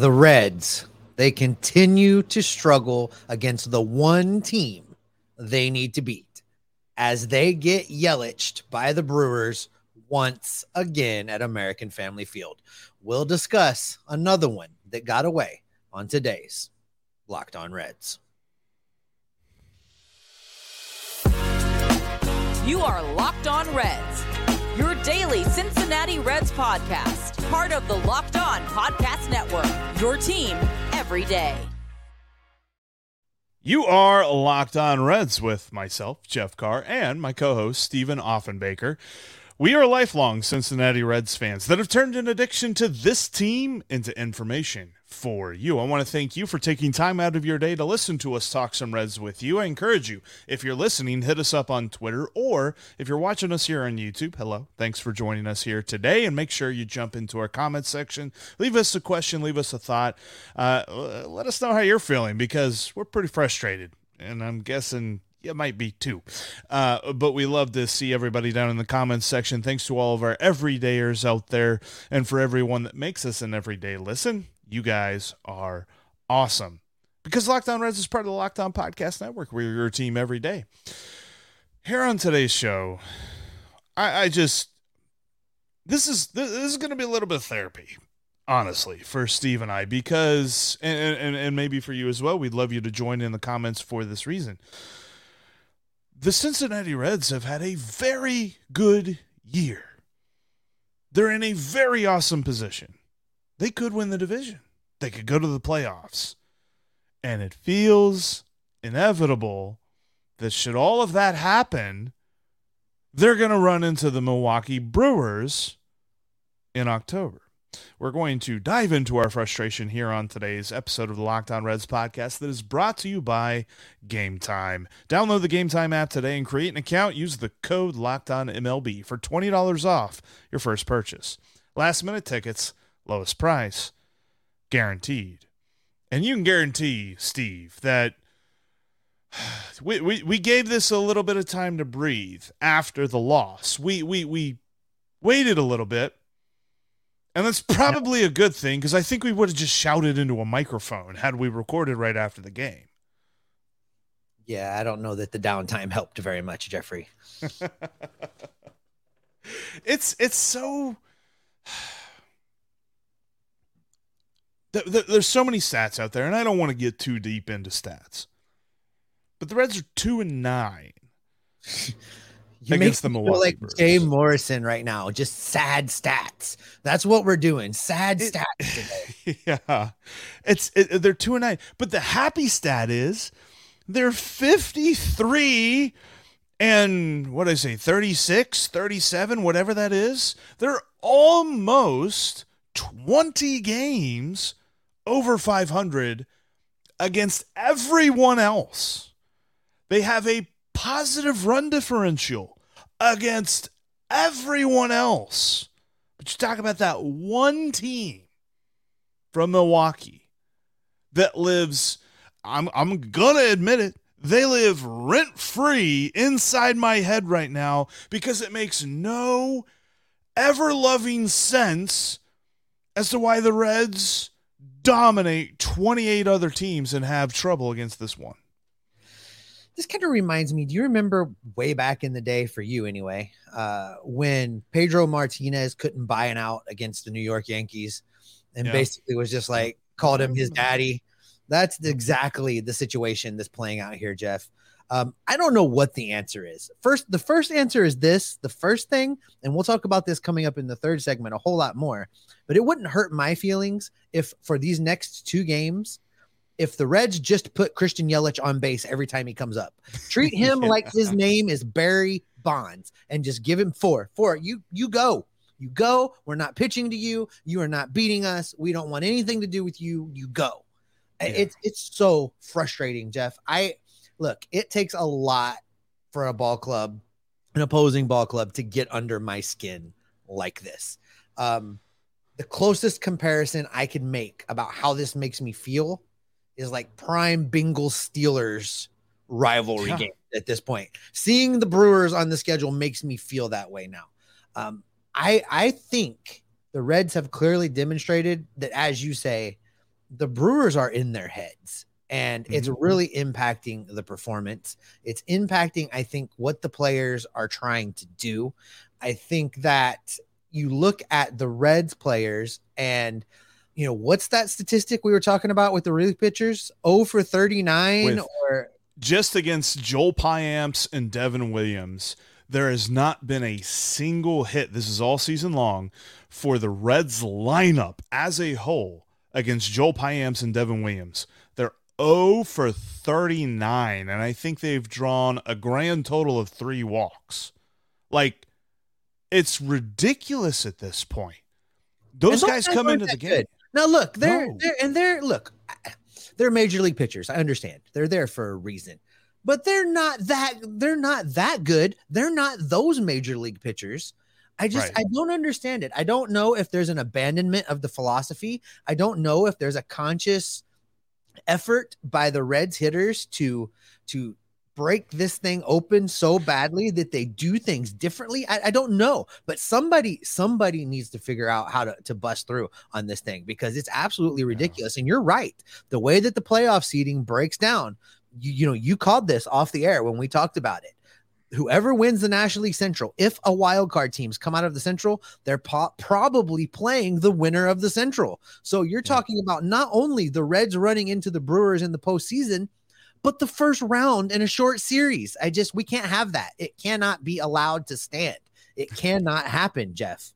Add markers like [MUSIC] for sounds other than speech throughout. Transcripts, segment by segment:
The Reds, they continue to struggle against the one team they need to beat as they get Yeliched by the Brewers once again at American Family Field. We'll discuss another one that got away on today's Locked On Reds. You are Locked On Reds, your daily Cincinnati Reds podcast, part of the Locked On Podcast Network, your team every day. You are Locked On Reds with myself, Jeff Carr, and my co host, Stephen Offenbaker. We are lifelong Cincinnati Reds fans that have turned an addiction to this team into information for you. I want to thank you for taking time out of your day to listen to us talk some Reds with you. I encourage you, if you're listening, hit us up on Twitter, or if you're watching us here on YouTube, hello, thanks for joining us here today. And make sure you jump into our comments section, leave us a question, leave us a thought. Uh, let us know how you're feeling because we're pretty frustrated. And I'm guessing it might be two. Uh, but we love to see everybody down in the comments section. Thanks to all of our everydayers out there and for everyone that makes us an everyday listen. You guys are awesome. Because Locked On Reds is part of the Locked On Podcast Network. We're your team every day. Here on today's show, I, I just this is this is going to be a little bit of therapy honestly, for Steve and I, because, and, and, and maybe for you as well, we'd love you to join in the comments for this reason. The Cincinnati Reds have had a very good year. They're in a very awesome position. They could win the division, they could go to the playoffs. And it feels inevitable that, should all of that happen, they're going to run into the Milwaukee Brewers in October. We're going to dive into our frustration here on today's episode of the Locked On Reds podcast that is brought to you by Game Time. Download the Game Time app today and create an account. Use the code Locked On MLB for $20 off your first purchase. Last minute tickets, lowest price, guaranteed. And you can guarantee, Steve, that [SIGHS] we, we, we gave this a little bit of time to breathe after the loss. We, we, we waited a little bit and that's probably a good thing because I think we would have just shouted into a microphone had we recorded right after the game. Yeah, I don't know that the downtime helped very much, Jeffrey. [LAUGHS] it's it's so there's so many stats out there, and I don't want to get too deep into stats. But the Reds are two and nine. [LAUGHS] You against the Milwaukee like Brewers. Jay Morrison right now. Just sad stats. That's what we're doing. Sad It- stats. [LAUGHS] Today. yeah, it's it, they're two and nine. But the happy stat is they're 53 and what I say 36, 37, whatever that is. They're almost 20 games over 500 against everyone else. They have a positive run differential against everyone else. But you talk about that one team from Milwaukee that lives, I'm, I'm going to admit it, they live rent free inside my head right now because it makes no ever loving sense as to why the Reds dominate 28 other teams and have trouble against this one. This kind of reminds me. Do you remember way back in the day, for you anyway, uh, when Pedro Martinez couldn't buy an out against the New York Yankees and Yeah. basically was just like called him his daddy? That's exactly the situation that's playing out here, Jeff. Um, I don't know what the answer is. First, the first answer is this the first thing, and we'll talk about this coming up in the third segment a whole lot more, but it wouldn't hurt my feelings if for these next two games, if the Reds just put Christian Yelich on base every time he comes up. Treat him [LAUGHS] yeah. like his name is Barry Bonds and just give him four. Four, you you go. You go. We're not pitching to you. You are not beating us. We don't want anything to do with you. You go. Yeah. It's it's so frustrating, Jeff. I look, it takes a lot for a ball club, an opposing ball club, to get under my skin like this. Um, the closest comparison I can make about how this makes me feel is like prime Bengals Steelers rivalry yeah. game at this point. Seeing the Brewers on the schedule makes me feel that way now. Um, I I think the Reds have clearly demonstrated that, as you say, the Brewers are in their heads and mm-hmm. it's really impacting the performance. It's impacting, I think, what the players are trying to do. I think that you look at the Reds players and you know what's that statistic we were talking about with the relief pitchers? Oh for 39 with or just against Joel Payamps and Devin Williams. There has not been a single hit. This is all season long for the Reds lineup as a whole against Joel Payamps and Devin Williams. They're 0 for 39, and I think they've drawn a grand total of three walks. Like, it's ridiculous at this point. Those guys come into the game. Good. Now, look, they're, no. they're and they're look, they're major league pitchers. I understand they're there for a reason, but they're not that they're not that good. They're not those major league pitchers. I just right. I don't understand it. I don't know if there's an abandonment of the philosophy. I don't know if there's a conscious effort by the Reds hitters to to break this thing open so badly that they do things differently. I, I, don't know, but somebody somebody needs to figure out how to, to bust through on this thing because it's absolutely ridiculous. And you're right. The way that the playoff seating breaks down, you, you know, you called this off the air when we talked about it whoever wins the National League Central, if a wild card teams come out of the Central, they're po- probably playing the winner of the Central. So you're talking about not only the Reds running into the Brewers in the postseason, but the first round in a short series. I just we can't have that. It cannot be allowed to stand. It [LAUGHS] cannot happen, Jeff.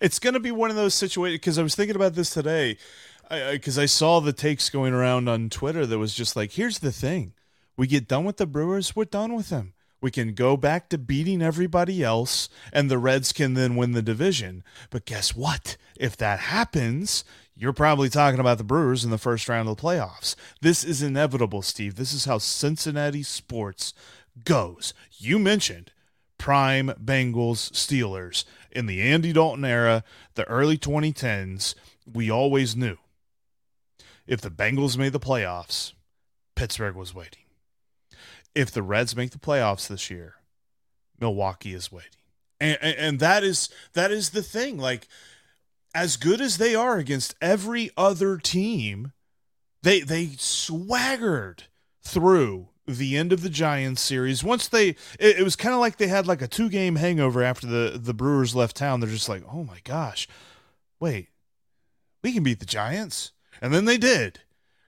It's going to be one of those situations because I was thinking about this today because I, I, I saw the takes going around on Twitter that was just like, here's the thing. We get done with the Brewers, we're done with them we can go back to beating everybody else, and the Reds can then win the division. But guess what? If that happens, you're probably talking about the Brewers in the first round of the playoffs. This is inevitable, Steve. This is how Cincinnati sports goes. You mentioned prime Bengals Steelers in the Andy Dalton era, the early 2010s. We always knew if the Bengals made the playoffs, Pittsburgh was waiting if the Reds make the playoffs this year, Milwaukee is waiting. And, and, and that is that is the thing. Like as good as they are against every other team, they they swaggered through the end of the Giants series. Once they it, it was kind of like they had like a two game hangover after the the Brewers left town. They're just like, "Oh my gosh. Wait. We can beat the Giants." And then they did.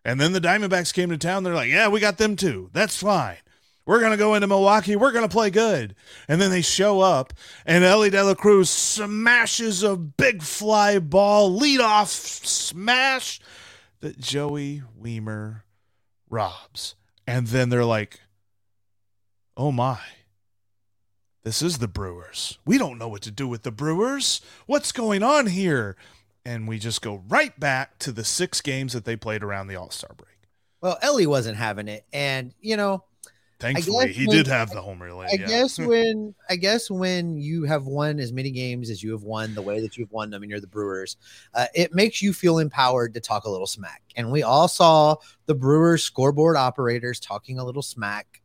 And then the Diamondbacks came to town. They're like, "Yeah, we got them too. That's fine." We're going to go into Milwaukee. We're going to play good. And then they show up, and Elly De La Cruz smashes a big fly ball, leadoff smash that Joey Wiemer robs. And then they're like, oh my, this is the Brewers. We don't know what to do with the Brewers. What's going on here? And we just go right back to the six games that they played around the All Star break. Well, Elly wasn't having it. And, you know, Thankfully, he when, did have the home relay. I yeah. guess [LAUGHS] when I guess when you have won as many games as you have won, the way that you've won them, and you're the Brewers, uh, it makes you feel empowered to talk a little smack. And we all saw the Brewers scoreboard operators talking a little smack.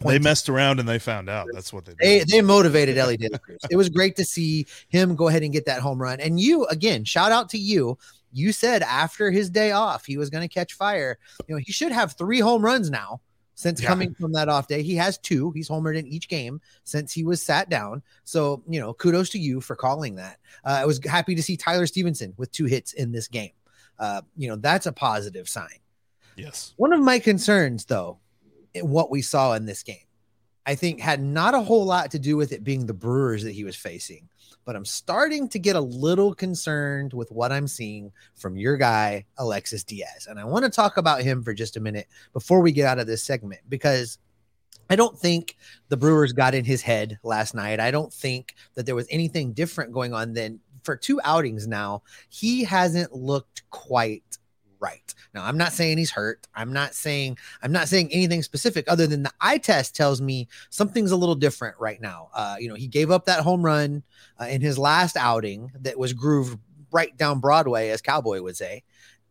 They messed around and they found out. That's what they did. They, they motivated Elly De La Cruz. it was great to see him go ahead and get that home run. And you, again, shout out to you. You said after his day off, he was going to catch fire. You know, he should have three home runs now since yeah. coming from that off day. He has two. He's homered in each game since he was sat down. So, you know, kudos to you for calling that. Uh, I was happy to see Tyler Stephenson with two hits in this game. Uh, you know, that's a positive sign. Yes. One of my concerns, though, what we saw in this game. I think had not a whole lot to do with it being the Brewers that he was facing, but I'm starting to get a little concerned with what I'm seeing from your guy, Alexis Diaz. And I want to talk about him for just a minute before we get out of this segment because I don't think the Brewers got in his head last night. I don't think that there was anything different going on than for two outings now. He hasn't looked quite right. Now, I'm not saying he's hurt. I'm not saying I'm not saying anything specific other than the eye test tells me something's a little different right now. Uh, you know, he gave up that home run uh, in his last outing that was grooved right down Broadway, as Cowboy would say,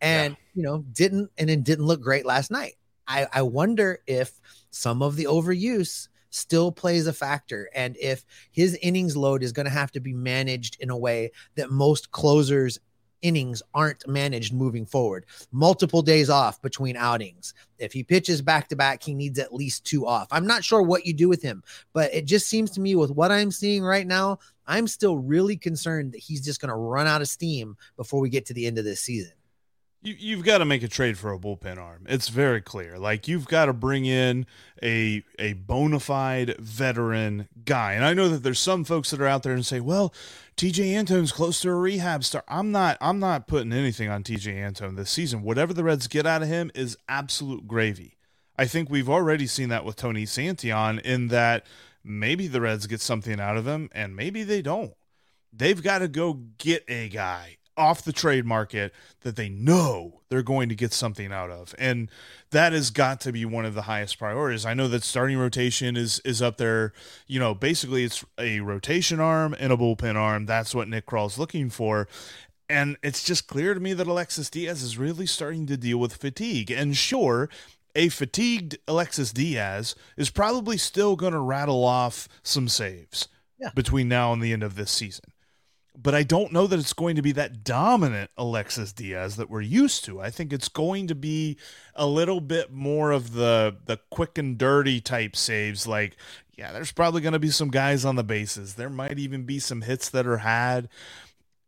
and yeah. you know didn't and it didn't look great last night. I, I wonder if some of the overuse still plays a factor and if his innings load is going to have to be managed in a way that most closers innings aren't managed moving forward. Multiple days off between outings. If he pitches back to back, he needs at least two off. I'm not sure what you do with him, but it just seems to me with what I'm seeing right now, I'm still really concerned that he's just going to run out of steam before we get to the end of this season you, you've got to make a trade for a bullpen arm. It's very clear. Like you've got to bring in a a bona fide veteran guy. And I know that there's some folks that are out there and say, "Well, Tejay Antone's close to a rehab start." I'm not. I'm not putting anything on Tejay Antone this season. Whatever the Reds get out of him is absolute gravy. I think we've already seen that with Tony Santillan in that maybe the Reds get something out of him and maybe they don't. They've got to go get a guy off the trade market that they know they're going to get something out of. And that has got to be one of the highest priorities. I know that starting rotation is is up there, you know, basically it's a rotation arm and a bullpen arm. That's what Nick Krall's looking for. And it's just clear to me that Alexis Diaz is really starting to deal with fatigue. And sure, a fatigued Alexis Diaz is probably still going to rattle off some saves yeah. between now and the end of this season but I don't know that it's going to be that dominant Alexis Diaz that we're used to. I think it's going to be a little bit more of the the quick and dirty type saves like yeah, there's probably going to be some guys on the bases. There might even be some hits that are had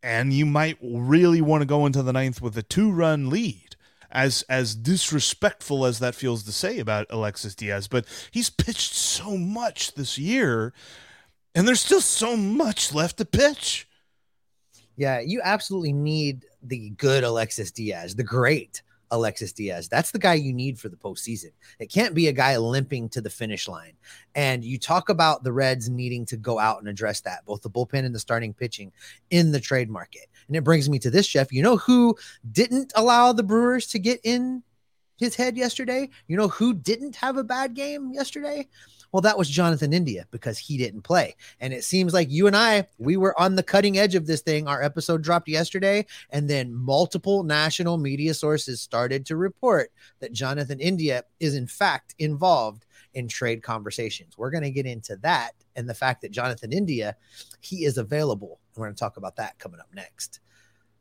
and you might really want to go into the ninth with a two-run lead. As as disrespectful as that feels to say about Alexis Diaz, but he's pitched so much this year and there's still so much left to pitch. Yeah, you absolutely need the good Alexis Diaz, the great Alexis Diaz. That's the guy you need for the postseason. It can't be a guy limping to the finish line. And you talk about the Reds needing to go out and address that, both the bullpen and the starting pitching in the trade market. And it brings me to this, Jeff. You know who didn't allow the Brewers to get in his head yesterday? You know who didn't have a bad game yesterday? Well, that was Jonathan India because he didn't play. And it seems like you and I, we were on the cutting edge of this thing. Our episode dropped yesterday, and then multiple national media sources started to report that Jonathan India is, in fact, involved in trade conversations. We're going to get into that and the fact that Jonathan India, he is available. And we're going to talk about that coming up next.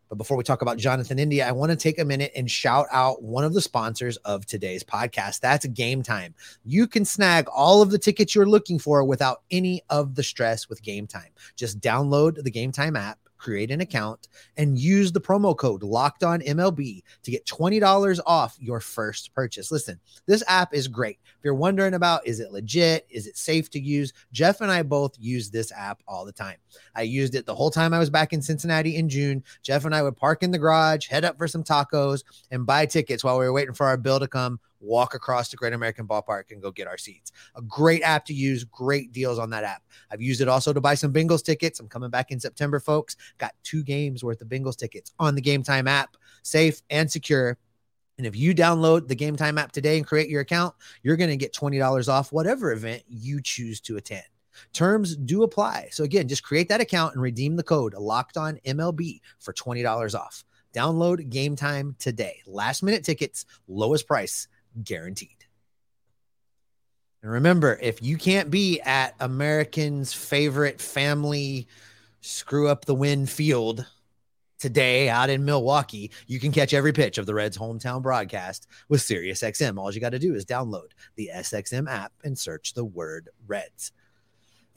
But before we talk about Jonathan India, I want to take a minute and shout out one of the sponsors of today's podcast. That's Game Time. You can snag all of the tickets you're looking for without any of the stress with Game Time. Just download the Game Time app create an account, and use the promo code locked on MLB to get $20 off your first purchase. Listen, this app is great. If you're wondering about is it legit? Is it safe to use? Jeff and I both use this app all the time. I used it the whole time I was back in Cincinnati in June. Jeff and I would park in the garage, head up for some tacos, and buy tickets while we were waiting for our bill to come walk across the Great American Ballpark and go get our seats. A great app to use, great deals on that app. I've used it also to buy some Bengals tickets. I'm coming back in September, folks. Got two games worth of Bengals tickets on the Game Time app, safe and secure. And if you download the Game Time app today and create your account, you're going to get $20 off whatever event you choose to attend. Terms do apply. So again, just create that account and redeem the code locked on MLB for $20 off. Download game time today. Last minute tickets, lowest price guaranteed. And remember, if you can't be at Americans' favorite family screw up the win field today out in Milwaukee, you can catch every pitch of the Reds' hometown broadcast with SiriusXM. All you got to do is download the SXM app and search the word Reds.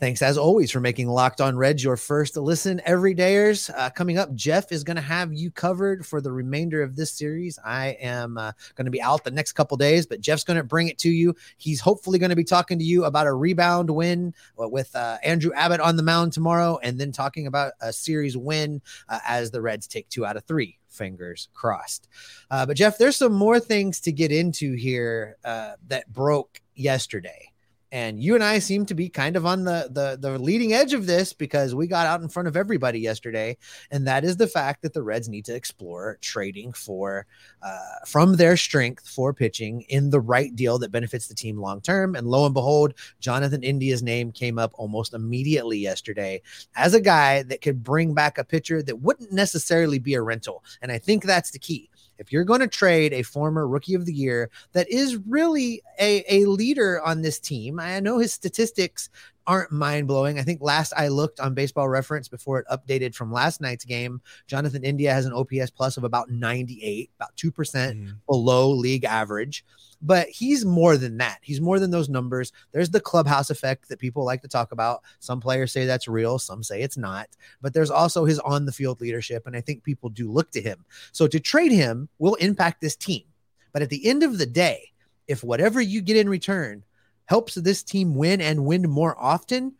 Thanks as always for making Locked On Reds your first listen every dayers. Uh, coming up, Jeff is going to have you covered for the remainder of this series. I am uh, going to be out the next couple days, but Jeff's going to bring it to you. He's hopefully going to be talking to you about a rebound win uh, with uh, Andrew Abbott on the mound tomorrow, and then talking about a series win uh, as the Reds take two out of three fingers crossed. Uh, but Jeff, there's some more things to get into here uh, that broke yesterday and you and I seem to be kind of on the, the the leading edge of this because we got out in front of everybody yesterday, and that is the fact that the Reds need to explore trading for uh, from their strength for pitching in the right deal that benefits the team long term. And lo and behold, Jonathan India's name came up almost immediately yesterday as a guy that could bring back a pitcher that wouldn't necessarily be a rental, and I think that's the key if you're going to trade a former rookie of the year that is really a, a leader on this team, I know his statistics aren't mind blowing. I think last I looked on baseball reference before it updated from last night's game, Jonathan India has an OPS plus of about 98, about 2% mm. below league average but he's more than that. He's more than those numbers. There's the clubhouse effect that people like to talk about. Some players say that's real, some say it's not, but there's also his on the field leadership. And I think people do look to him. So to trade him will impact this team. But at the end of the day, if whatever you get in return helps this team win and win more often,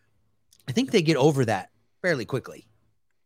I think they get over that fairly quickly.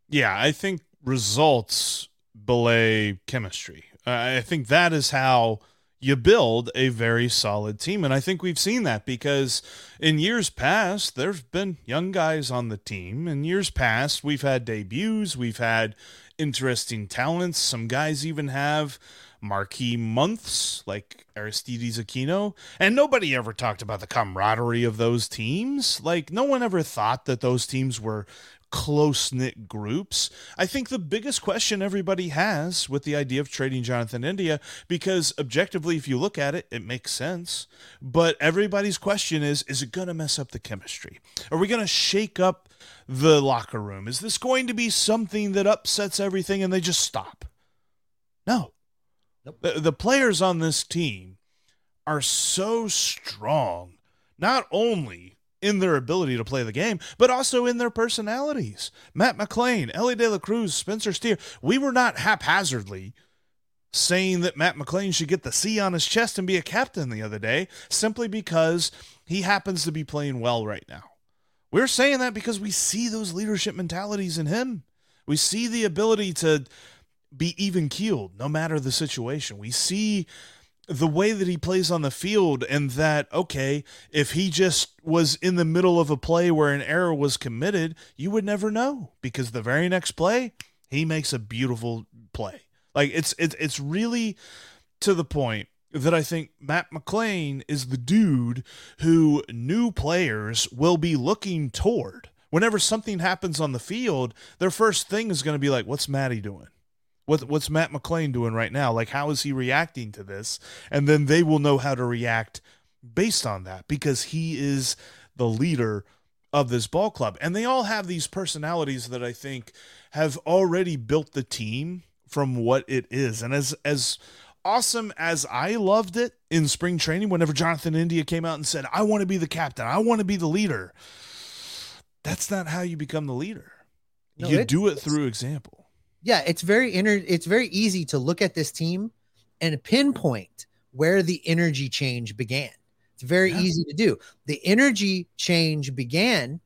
Yeah, I think results belay chemistry. Uh, I think that is how you build a very solid team. And I think we've seen that because in years past, there's been young guys on the team. In years past, we've had debuts, we've had interesting talents. Some guys even have marquee months like Aristides Aquino. And nobody ever talked about the camaraderie of those teams. Like, no one ever thought that those teams were close knit groups. I think the biggest question everybody has with the idea of trading Jonathan India, because objectively, if you look at it, it makes sense. But everybody's question is is it going to mess up the chemistry? Are we going to shake up the locker room? Is this going to be something that upsets everything and they just stop? No. Nope. The, the players on this team are so strong, not only in their ability to play the game, but also in their personalities. Matt McLain, Elly De La Cruz, Spencer Steer. We were not haphazardly saying that Matt McLain should get the C on his chest and be a captain the other day simply because he happens to be playing well right now. We're saying that because we see those leadership mentalities in him. We see the ability to be even keeled no matter the situation. We see the way that he plays on the field and that okay if he just was in the middle of a play where an error was committed you would never know because the very next play he makes a beautiful play like it's it's it's really to the point that I think Matt McLain is the dude who new players will be looking toward. Whenever something happens on the field, their first thing is going to be like, "What's Matty doing? What what's Matt McLain doing right now? Like how is he reacting to this? And then they will know how to react based on that because he is the leader of this ball club. And they all have these personalities that I think have already built the team from what it is. And as as awesome as I loved it in spring training whenever Jonathan India came out and said, "I want to be the captain. I want to be the leader." That's not how you become the leader. No, you it, do it through example yeah, it's very inter- it's very easy to look at this team and pinpoint where the energy change began. It's very yeah. easy to do. The energy change began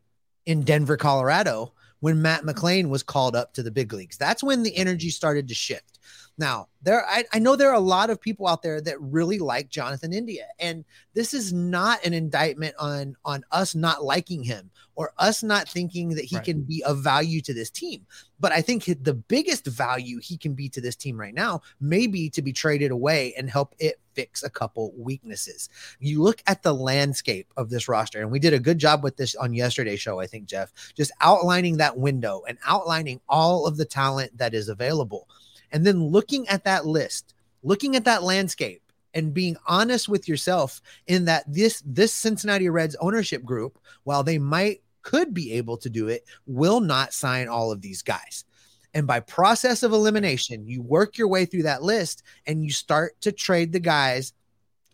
in Denver, Colorado when Matt McLain was called up to the big leagues. That's when the energy started to shift. Now, there I, I know there are a lot of people out there that really like Jonathan India. And this is not an indictment on on us not liking him or us not thinking that he right. can be of value to this team. But I think the biggest value he can be to this team right now may be to be traded away and help it fix a couple weaknesses. You look at the landscape of this roster, and we did a good job with this on yesterday's show, I think, Jeff, just outlining that window and outlining all of the talent that is available. And then looking at that list, looking at that landscape, and being honest with yourself in that this this Cincinnati Reds ownership group, while they might could be able to do it, will not sign all of these guys. And by process of elimination, you work your way through that list and you start to trade the guys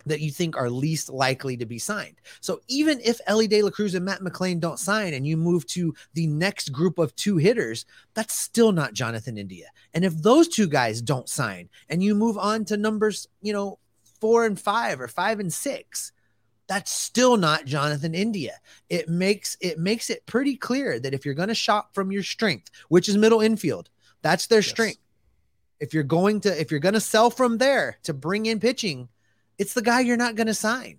that you think are least likely to be signed. So even if Elly De La Cruz and Matt McLain don't sign and you move to the next group of two hitters, that's still not Jonathan India. And if those two guys don't sign and you move on to numbers, you know, four and five or five and six, that's still not Jonathan India. It makes it makes it pretty clear that if you're going to shop from your strength, which is middle infield, that's their yes. strength. If you're going to if you're going to sell from there to bring in pitching, it's the guy you're not going to sign.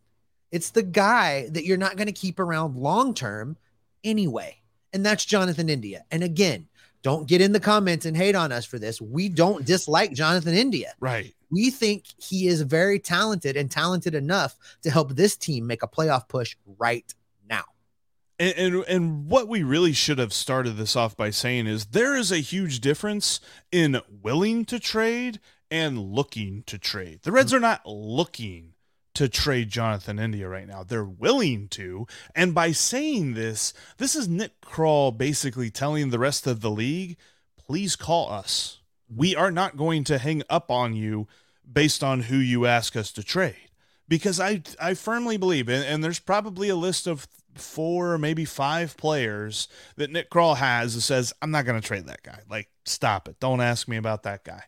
It's the guy that you're not going to keep around long term anyway. And that's Jonathan India. And again, don't get in the comments and hate on us for this. We don't dislike Jonathan India. Right. We think he is very talented and talented enough to help this team make a playoff push right now. And, and, and what we really should have started this off by saying is there is a huge difference in willing to trade and looking to trade. The Reds mm. are not looking to trade Jonathan India right now. They're willing to. And by saying this, this is Nick Krall basically telling the rest of the league, please call us. We are not going to hang up on you based on who you ask us to trade. Because I I firmly believe, and, and there's probably a list of four or maybe five players that Nick Krall has that says, I'm not going to trade that guy. Like, stop it. Don't ask me about that guy.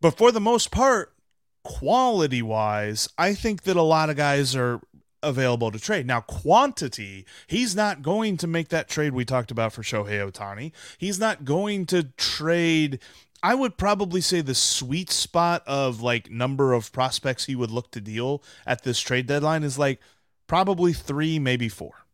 But for the most part, quality wise, I think that a lot of guys are available to trade. Now, quantity, he's not going to make that trade we talked about for Shohei Ohtani. He's not going to trade. I would probably say the sweet spot of like number of prospects he would look to deal at this trade deadline is like probably three, maybe four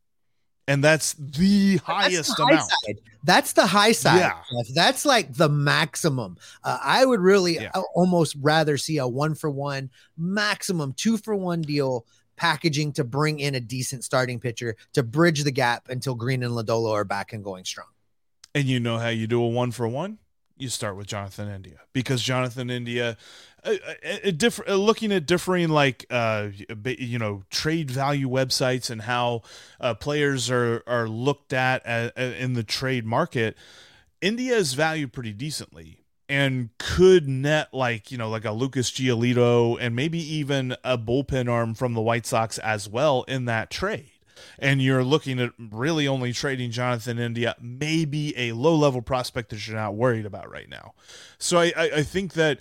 and that's the highest that's the amount. High that's the high side. Yeah. That's like the maximum. Uh, I would really yeah. Uh, almost rather see a one for one, maximum two for one deal packaging to bring in a decent starting pitcher to bridge the gap until Greene and Lodolo are back and going strong. And you know how you do a one for one? You start with Jonathan India because Jonathan India a, a, a diff- looking at differing like uh, you know trade value websites and how uh, players are are looked at uh, uh, in the trade market. India is valued pretty decently and could net like you know like a Lucas Giolito and maybe even a bullpen arm from the White Sox as well in that trade. And you're looking at really only trading Jonathan India, maybe a low level prospect that you're not worried about right now. So I, I, I think that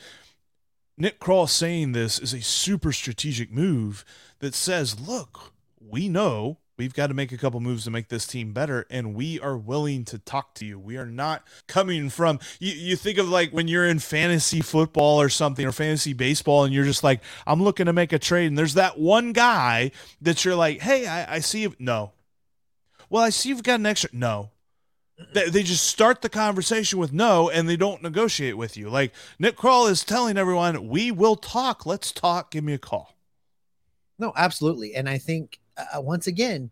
Nick Krall saying this is a super strategic move that says, look, we know we've got to make a couple moves to make this team better and we are willing to talk to you we are not coming from you, you think of like when you're in fantasy football or something or fantasy baseball and you're just like i'm looking to make a trade and there's that one guy that you're like hey i, I see you no well i see you've got an extra no they, just start the conversation with no and they don't negotiate with you. Like Nick Krall is telling everyone, we will talk. Let's talk. Give me a call. No, absolutely. And I think, uh, once again,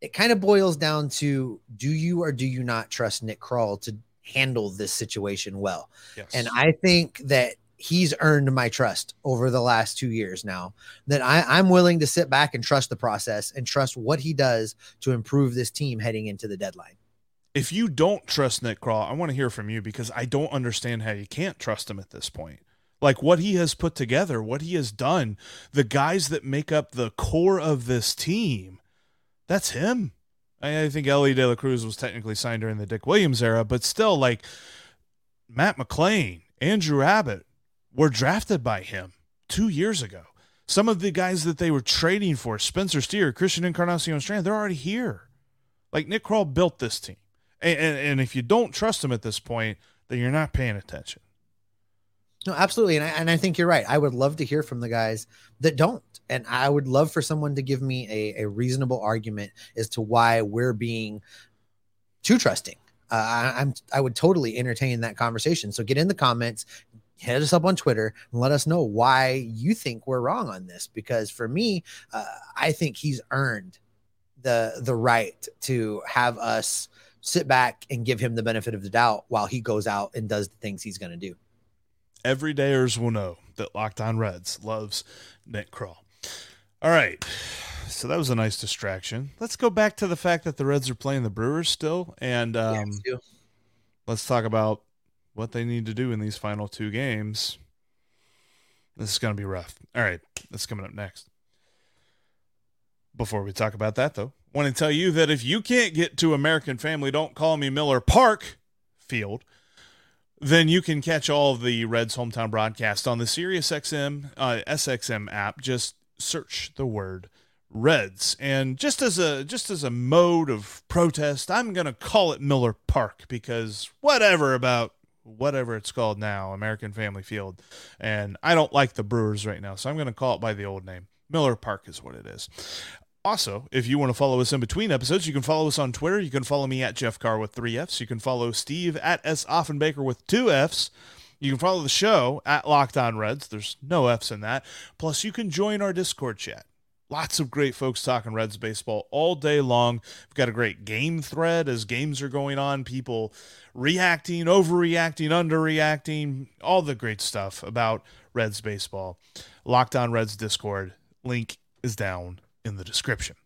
it kind of boils down to do you or do you not trust Nick Krall to handle this situation well? Yes. And I think that he's earned my trust over the last two years now that I, I'm willing to sit back and trust the process and trust what he does to improve this team heading into the deadline if you don't trust Nick Krall, I want to hear from you because I don't understand how you can't trust him at this point. Like what he has put together, what he has done, the guys that make up the core of this team, that's him. I, I think Elly De La Cruz was technically signed during the Dick Williams era, but still, like Matt McLain, Andrew Abbott were drafted by him two years ago. Some of the guys that they were trading for, Spencer Steer, Christian Encarnacion Strand, they're already here. Like Nick Krall built this team. And, and, and if you don't trust him at this point, then you're not paying attention. No, absolutely. And I, and I think you're right. I would love to hear from the guys that don't. And I would love for someone to give me a, a reasonable argument as to why we're being too trusting. Uh, I, I'm I would totally entertain that conversation. So get in the comments, hit us up on Twitter, and let us know why you think we're wrong on this. Because for me, uh, I think he's earned the the right to have us sit back and give him the benefit of the doubt while he goes out and does the things he's going to do. Everydayers will know that Locked On Reds loves Nick Krall. All right. So that was a nice distraction. Let's go back to the fact that the Reds are playing the Brewers still. And um, yeah, let's talk about what they need to do in these final two games. This is going to be rough. All right. That's coming up next. Before we talk about that, though, want to tell you that if you can't get to American Family Don't Call Me Miller Park field, then you can catch all of the Reds hometown broadcast on the SiriusXM uh, SXM app. Just search the word Reds, and just as a just as a mode of protest, I'm gonna call it Miller Park because whatever about whatever it's called now, American Family Field, and I don't like the Brewers right now, so I'm gonna call it by the old name. Miller Park is what it is. Also, if you want to follow us in between episodes, you can follow us on Twitter. You can follow me at Jeff Carr with three F's. You can follow Steve at S. Offenbaker with two F's. You can follow the show at Locked On Reds. There's no F's in that. Plus, you can join our Discord chat. Lots of great folks talking Reds baseball all day long. We've got a great game thread as games are going on, people reacting, overreacting, underreacting, all the great stuff about Reds baseball. Locked On Reds Discord. Link is down in the description.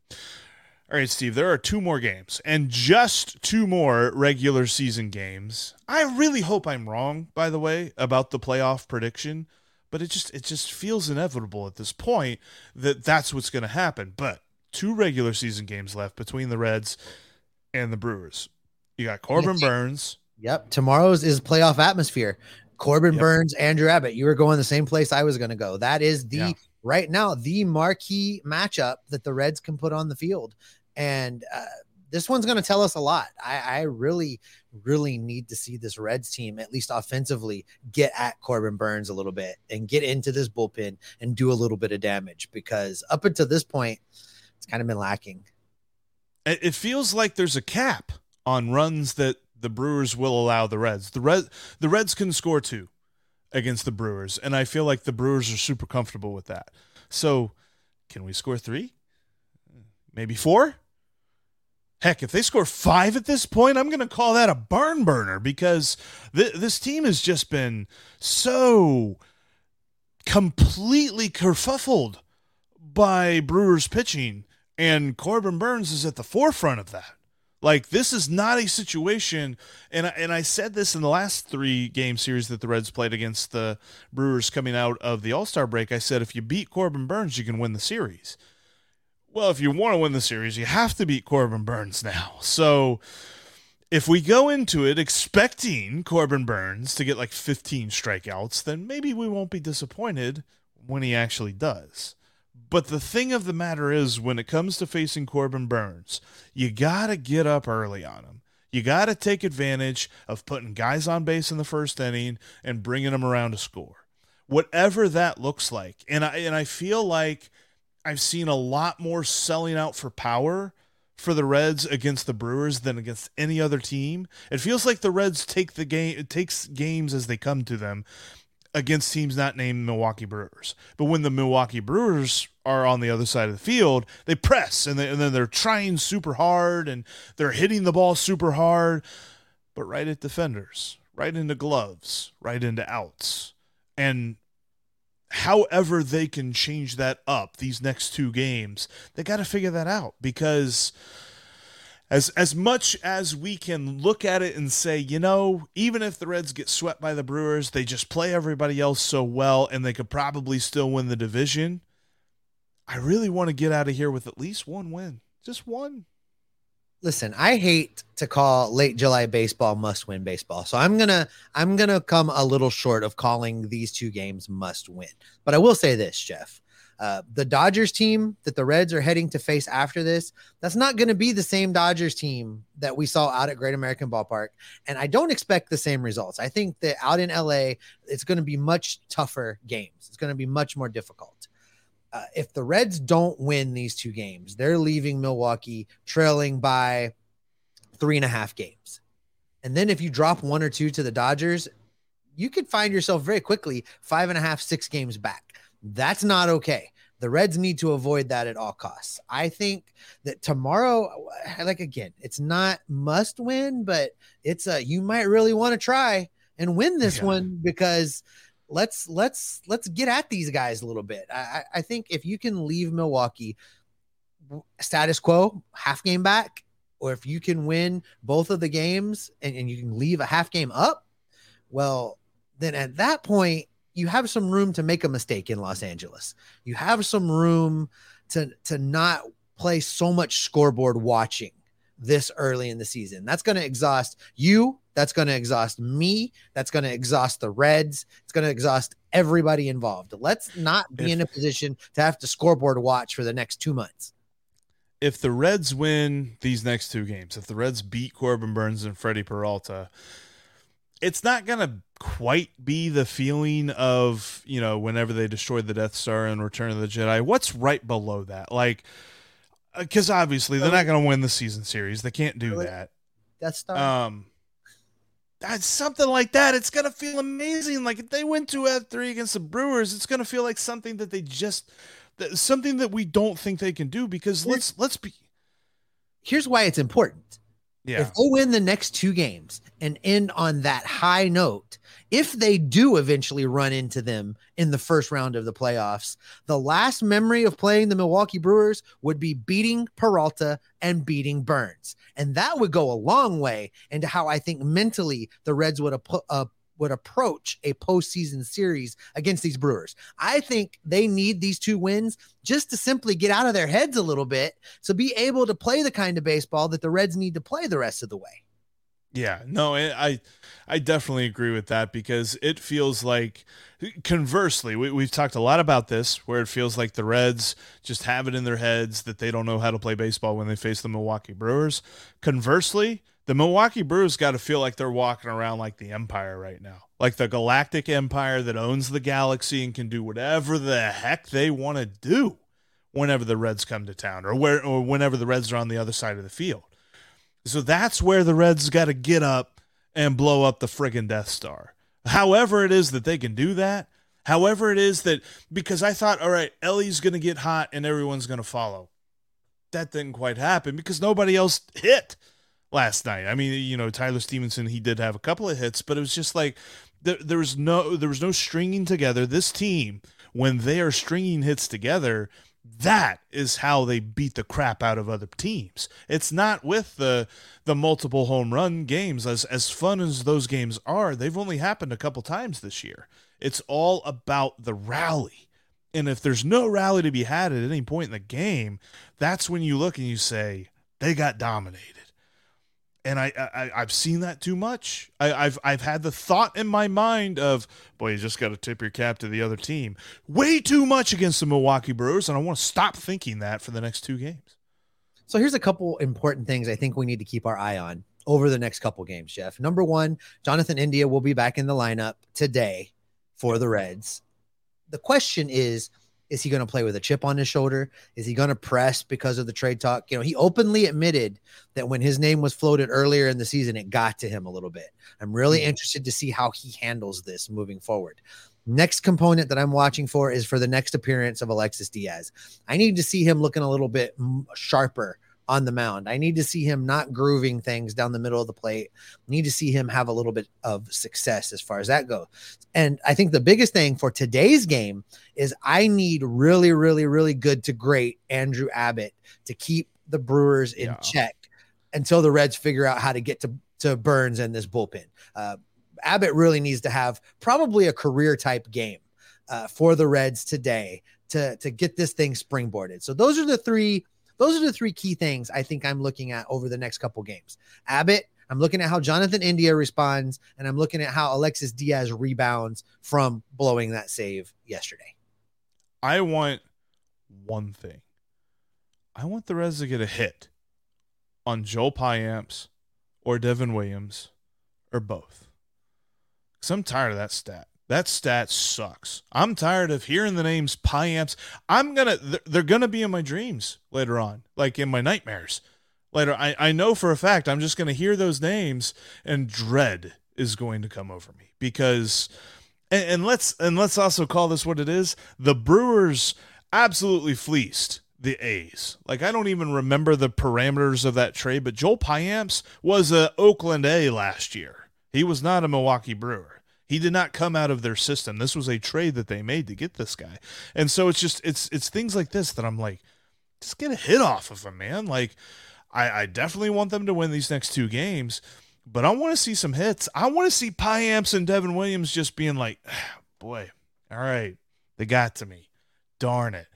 All right, Steve, there are two more games and just two more regular season games. I really hope I'm wrong, by the way, about the playoff prediction, but it just it just feels inevitable at this point that that's what's going to happen. But two regular season games left between the Reds and the Brewers. You got Corbin Burnes. Yep, tomorrow's is playoff atmosphere. Corbin yep. Burnes, Andrew Abbott. You were going the same place I was going to go. That is the yeah right now the marquee matchup that the Reds can put on the field. And uh, this one's going to tell us a lot. I, I, really, really need to see this Reds team, at least offensively, get at Corbin Burnes a little bit and get into this bullpen and do a little bit of damage because up until this point, it's kind of been lacking. It feels like there's a cap on runs that the Brewers will allow the Reds. The Red the Reds can score two against the Brewers, and I feel like the Brewers are super comfortable with that. So, can we score three? Maybe four? Heck, if they score five at this point, I'm going to call that a barn burner because th- this team has just been so completely kerfuffled by Brewers pitching, and Corbin Burnes is at the forefront of that. Like this is not a situation, and I, and I said this in the last three game series that the Reds played against the Brewers coming out of the All Star break. I said if you beat Corbin Burnes, you can win the series. Well, if you want to win the series, you have to beat Corbin Burnes now. So if we go into it expecting Corbin Burnes to get like 15 strikeouts, then maybe we won't be disappointed when he actually does. But the thing of the matter is, when it comes to facing Corbin Burnes, you got to get up early on him. You got to take advantage of putting guys on base in the first inning and bringing them around to score. Whatever that looks like. And I and I feel like I've seen a lot more selling out for power for the Reds against the Brewers than against any other team. It feels like the Reds take the game it takes games as they come to them against teams not named Milwaukee Brewers. But when the Milwaukee Brewers are on the other side of the field, they press and, they, and then they're trying super hard and they're hitting the ball super hard, but right at defenders, right into gloves, right into outs. And however they can change that up these next two games, they got to figure that out because – as as much as we can look at it and say, you know, even if the Reds get swept by the Brewers, they just play everybody else so well and they could probably still win the division. I really want to get out of here with at least one win. Just one. Listen, I hate to call late July baseball must win baseball. So I'm going to I'm going to come a little short of calling these two games must win. But I will say this, Jeff. Uh, the Dodgers team that the Reds are heading to face after this, that's not going to be the same Dodgers team that we saw out at Great American Ballpark. And I don't expect the same results. I think that out in LA, it's going to be much tougher games. It's going to be much more difficult. Uh, if the Reds don't win these two games, they're leaving Milwaukee trailing by three and a half games. And then if you drop one or two to the Dodgers, you could find yourself very quickly five and a half, six games back. That's not okay. The Reds need to avoid that at all costs. I think that tomorrow, like again, it's not must win, but it's a you might really want to try and win this yeah. one because let's let's let's get at these guys a little bit. I, I think if you can leave Milwaukee status quo, half game back, or if you can win both of the games and, and you can leave a half game up, well, then at that point, you have some room to make a mistake in Los Angeles. You have some room to to not play so much scoreboard watching this early in the season. That's going to exhaust you. That's going to exhaust me. That's going to exhaust the Reds. It's going to exhaust everybody involved. Let's not be If- in a position to have to scoreboard watch for the next two months. if the Reds win these next two games, if the Reds beat Corbin Burnes and Freddie Peralta, it's not going to quite be the feeling of, you know, whenever they destroyed the Death Star in Return of the Jedi. What's right below that? Like, because obviously they're not going to win the season series. They can't do that. Death Star. Um, that's something like that. It's gonna feel amazing. Like if they win two out of three against the Brewers, it's gonna feel like something that they just that, something that we don't think they can do. Because let's let's be Here's why it's important. Yeah If they win the next two games and end on that high note, if they do eventually run into them in the first round of the playoffs, the last memory of playing the Milwaukee Brewers would be beating Peralta and beating Burnes. And that would go a long way into how I think mentally the Reds would ap- uh, would approach a postseason series against these Brewers. I think they need these two wins just to simply get out of their heads a little bit to be able to play the kind of baseball that the Reds need to play the rest of the way. Yeah, no, I I- definitely agree with that because it feels like conversely, we, we've talked a lot about this where it feels like the Reds just have it in their heads that they don't know how to play baseball when they face the Milwaukee Brewers. Conversely, the Milwaukee Brewers got to feel like they're walking around like the Empire right now, like the galactic empire that owns the galaxy and can do whatever the heck they want to do whenever the Reds come to town or where or whenever the Reds are on the other side of the field. So that's where the Reds got to get up and blow up the friggin' Death Star. However, it is that they can do that. However, it is that because I thought, all right, Elly's going to get hot and everyone's going to follow. That didn't quite happen because nobody else hit last night. I mean, you know, Tyler Stephenson, he did have a couple of hits, but it was just like there, there was no there was no stringing together. This team, when they are stringing hits together, that is how they beat the crap out of other teams. It's not with the the multiple home run games as as fun as those games are. They've only happened a couple times this year. It's all about the rally. And if there's no rally to be had at any point in the game, that's when you look and you say they got dominated. And I, I I've seen that too much. I, I've I've had the thought in my mind of boy, you just got to tip your cap to the other team. Way too much against the Milwaukee Brewers, and I want to stop thinking that for the next two games. So here's a couple important things I think we need to keep our eye on over the next couple games, Jeff. Number one, Jonathan India will be back in the lineup today for the Reds. The question is, is he going to play with a chip on his shoulder? Is he going to press because of the trade talk? You know, he openly admitted that when his name was floated earlier in the season, it got to him a little bit. I'm really hmm. interested to see how he handles this moving forward. Next component that I'm watching for is for the next appearance of Alexis Diaz. I need to see him looking a little bit sharper on the mound. I need to see him not grooving things down the middle of the plate. Need to see him have a little bit of success as far as that goes. And I think the biggest thing for today's game is I need really, really, really good to great Andrew Abbott to keep the Brewers in Yeah. check until the Reds figure out how to get to, to Burnes and this bullpen. Uh, Abbott really needs to have probably a career type game uh, for the Reds today to to get this thing springboarded. So those are the three those are the three key things I think I'm looking at over the next couple games. Abbott, I'm looking at how Jonathan India responds, and I'm looking at how Alexis Diaz rebounds from blowing that save yesterday. I want one thing. I want the Reds to get a hit on Joel Payamps or Devin Williams or both. Because I'm tired of that stat. That stat sucks. I'm tired of hearing the names Payamps. I'm gonna they're, gonna be in my dreams later on, like in my nightmares. Later, I, I know for a fact I'm just gonna hear those names and dread is going to come over me because and, and let's and let's also call this what it is. The Brewers absolutely fleeced the A's. Like I don't even remember the parameters of that trade, but Joel Payamps was a Oakland A last year. He was not a Milwaukee Brewer. He did not come out of their system. This was a trade that they made to get this guy. And so it's just it's it's things like this that I'm like, just get a hit off of him, man. Like I, I definitely want them to win these next two games, but I want to see some hits. I want to see Payamps and Devin Williams just being like, [SIGHS] boy, all right, they got to me. Darn it.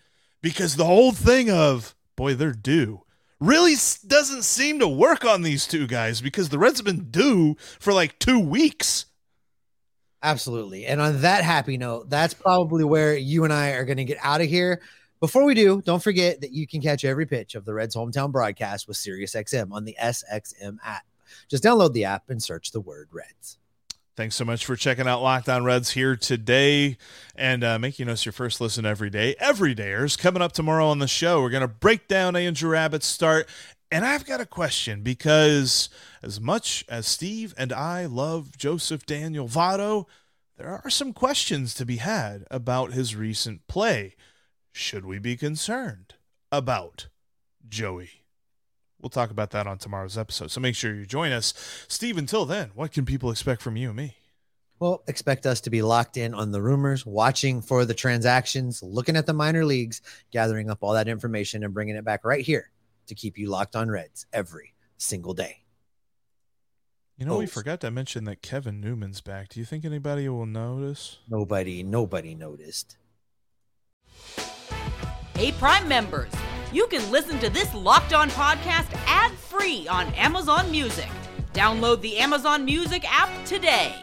Because the whole thing of boy, they're due. Really doesn't seem to work on these two guys because the Reds have been due for like two weeks. Absolutely. And on that happy note, that's [LAUGHS] probably where you and I are going to get out of here. Before we do, don't forget that you can catch every pitch of the Reds hometown broadcast with SiriusXM on the SXM app. Just download the app and search the word Reds. Thanks so much for checking out Locked On Reds here today and uh, making us your first listen every day. Everydayers coming up tomorrow on the show. We're going to break down Andrew Abbott's start. And I've got a question because as much as Steve and I love Joseph Daniel Votto, there are some questions to be had about his recent play. Should we be concerned about Joey? We'll talk about that on tomorrow's episode. So make sure you join us. Steve, until then, what can people expect from you and me? Well, expect us to be locked in on the rumors, watching for the transactions, looking at the minor leagues, gathering up all that information and bringing it back right here to keep you locked on Reds every single day. You know, oh. we forgot to mention that Kevin Newman's back. Do you think anybody will notice? Nobody, nobody noticed. Hey, Prime members you can listen to this Locked On podcast ad free on Amazon Music. Download the Amazon Music app today.